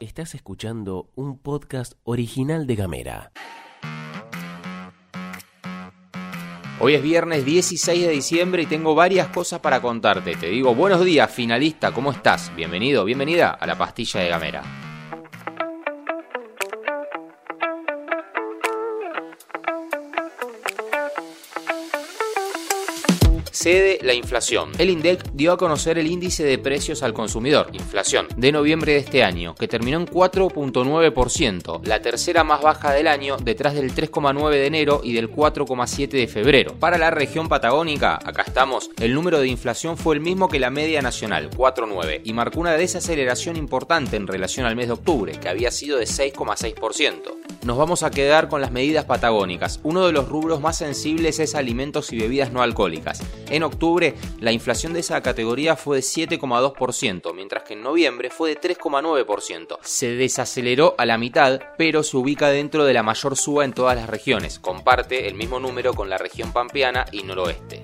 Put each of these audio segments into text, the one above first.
Estás escuchando un podcast original de Gamera. Hoy es viernes 16 de diciembre y tengo varias cosas para contarte. Te digo buenos días, finalista, ¿cómo estás? Bienvenido, bienvenida a la pastilla de Gamera. Cede la inflación. El INDEC dio a conocer el índice de precios al consumidor, inflación, de noviembre de este año, que terminó en 4.9%, la tercera más baja del año, detrás del 3,9 de enero y del 4,7 de febrero. Para la región patagónica, acá estamos, el número de inflación fue el mismo que la media nacional, 4,9, y marcó una desaceleración importante en relación al mes de octubre, que había sido de 6,6% nos vamos a quedar con las medidas patagónicas. Uno de los rubros más sensibles es alimentos y bebidas no alcohólicas. En octubre, la inflación de esa categoría fue de 7,2%, mientras que en noviembre fue de 3,9%. Se desaceleró a la mitad, pero se ubica dentro de la mayor suba en todas las regiones. Comparte el mismo número con la región pampeana y noroeste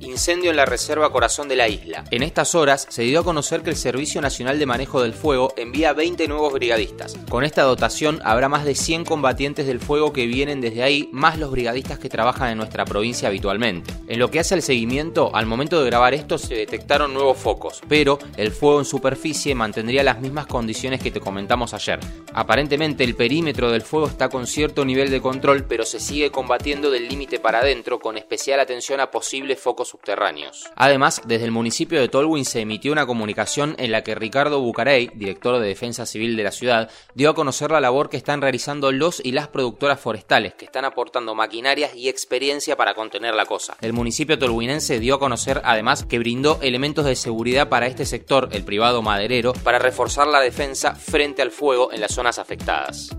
incendio en la Reserva Corazón de la isla. En estas horas se dio a conocer que el Servicio Nacional de Manejo del Fuego envía 20 nuevos brigadistas. Con esta dotación habrá más de 100 combatientes del fuego que vienen desde ahí, más los brigadistas que trabajan en nuestra provincia habitualmente. En lo que hace al seguimiento, al momento de grabar esto se detectaron nuevos focos, pero el fuego en superficie mantendría las mismas condiciones que te comentamos ayer. Aparentemente el perímetro del fuego está con cierto nivel de control, pero se sigue combatiendo del límite para adentro con especial atención a posibles focos subterráneos. Además, desde el municipio de Tolwyn se emitió una comunicación en la que Ricardo Bucarey, director de Defensa Civil de la ciudad, dio a conocer la labor que están realizando los y las productoras forestales, que están aportando maquinarias y experiencia para contener la cosa. El municipio tolhuinense dio a conocer además que brindó elementos de seguridad para este sector, el privado maderero, para reforzar la defensa frente al fuego en las zonas afectadas.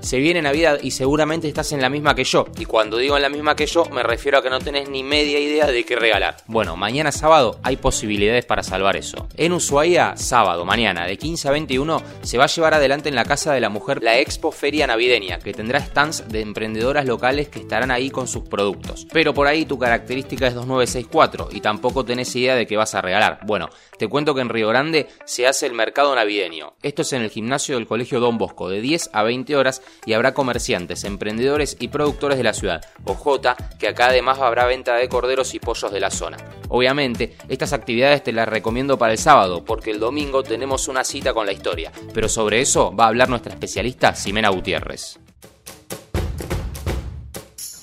Se viene Navidad y seguramente estás en la misma que yo. Y cuando digo en la misma que yo, me refiero a que no tenés ni media idea de qué regalar. Bueno, mañana sábado hay posibilidades para salvar eso. En Ushuaia, sábado, mañana, de 15 a 21, se va a llevar adelante en la Casa de la Mujer la Expo Feria Navideña, que tendrá stands de emprendedoras locales que estarán ahí con sus productos. Pero por ahí tu característica es 2964 y tampoco tenés idea de qué vas a regalar. Bueno, te cuento que en Río Grande se hace el mercado navideño. Esto es en el gimnasio del Colegio Don Bosco, de 10 a 20 horas y habrá comerciantes, emprendedores y productores de la ciudad. OJ, que acá además habrá venta de corderos y pollos de la zona. Obviamente, estas actividades te las recomiendo para el sábado, porque el domingo tenemos una cita con la historia. Pero sobre eso va a hablar nuestra especialista Ximena Gutiérrez.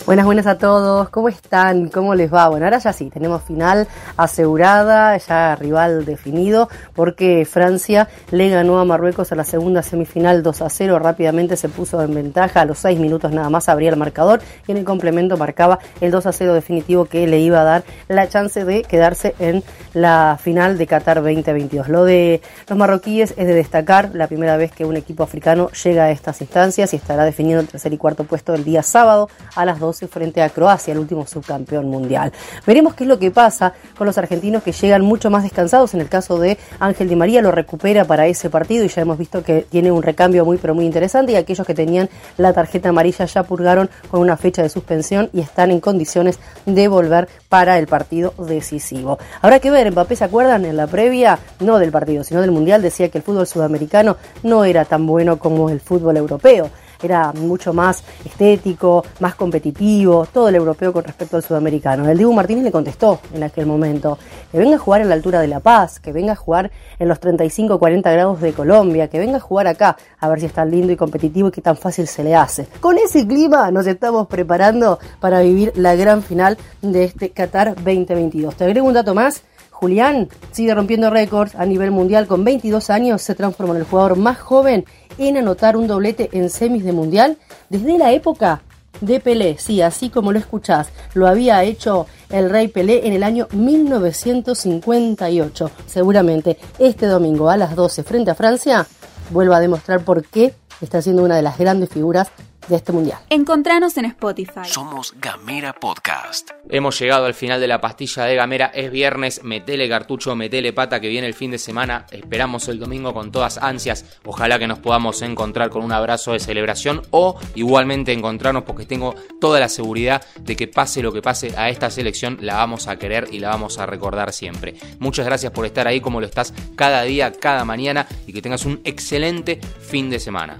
Buenas, buenas a todos. ¿Cómo están? ¿Cómo les va? Bueno, ahora ya sí, tenemos final asegurada, ya rival definido, porque Francia le ganó a Marruecos a la segunda semifinal 2 a 0. Rápidamente se puso en ventaja, a los 6 minutos nada más abría el marcador y en el complemento marcaba el 2 a 0 definitivo que le iba a dar la chance de quedarse en la final de Qatar 2022. Lo de los marroquíes es de destacar la primera vez que un equipo africano llega a estas instancias y estará definiendo el tercer y cuarto puesto el día sábado a las 12 frente a Croacia, el último subcampeón mundial. Veremos qué es lo que pasa con los argentinos que llegan mucho más descansados. En el caso de Ángel Di María lo recupera para ese partido y ya hemos visto que tiene un recambio muy pero muy interesante y aquellos que tenían la tarjeta amarilla ya purgaron con una fecha de suspensión y están en condiciones de volver para el partido decisivo. Habrá que ver, Mbappé, ¿se acuerdan? En la previa, no del partido, sino del Mundial, decía que el fútbol sudamericano no era tan bueno como el fútbol europeo era mucho más estético, más competitivo, todo el europeo con respecto al sudamericano. El Dibu Martínez le contestó en aquel momento, que venga a jugar en la altura de La Paz, que venga a jugar en los 35-40 grados de Colombia, que venga a jugar acá, a ver si es tan lindo y competitivo y qué tan fácil se le hace. Con ese clima nos estamos preparando para vivir la gran final de este Qatar 2022. Te agrego un dato más. Julián sigue rompiendo récords a nivel mundial. Con 22 años se transformó en el jugador más joven en anotar un doblete en semis de mundial desde la época de Pelé. Sí, así como lo escuchás, lo había hecho el Rey Pelé en el año 1958. Seguramente este domingo a las 12 frente a Francia vuelva a demostrar por qué está siendo una de las grandes figuras de este mundial. Encontranos en Spotify. Somos Gamera Podcast. Hemos llegado al final de la pastilla de Gamera. Es viernes, metele cartucho, metele pata que viene el fin de semana. Esperamos el domingo con todas ansias. Ojalá que nos podamos encontrar con un abrazo de celebración o igualmente encontrarnos porque tengo toda la seguridad de que pase lo que pase a esta selección la vamos a querer y la vamos a recordar siempre. Muchas gracias por estar ahí como lo estás cada día, cada mañana y que tengas un excelente fin de semana.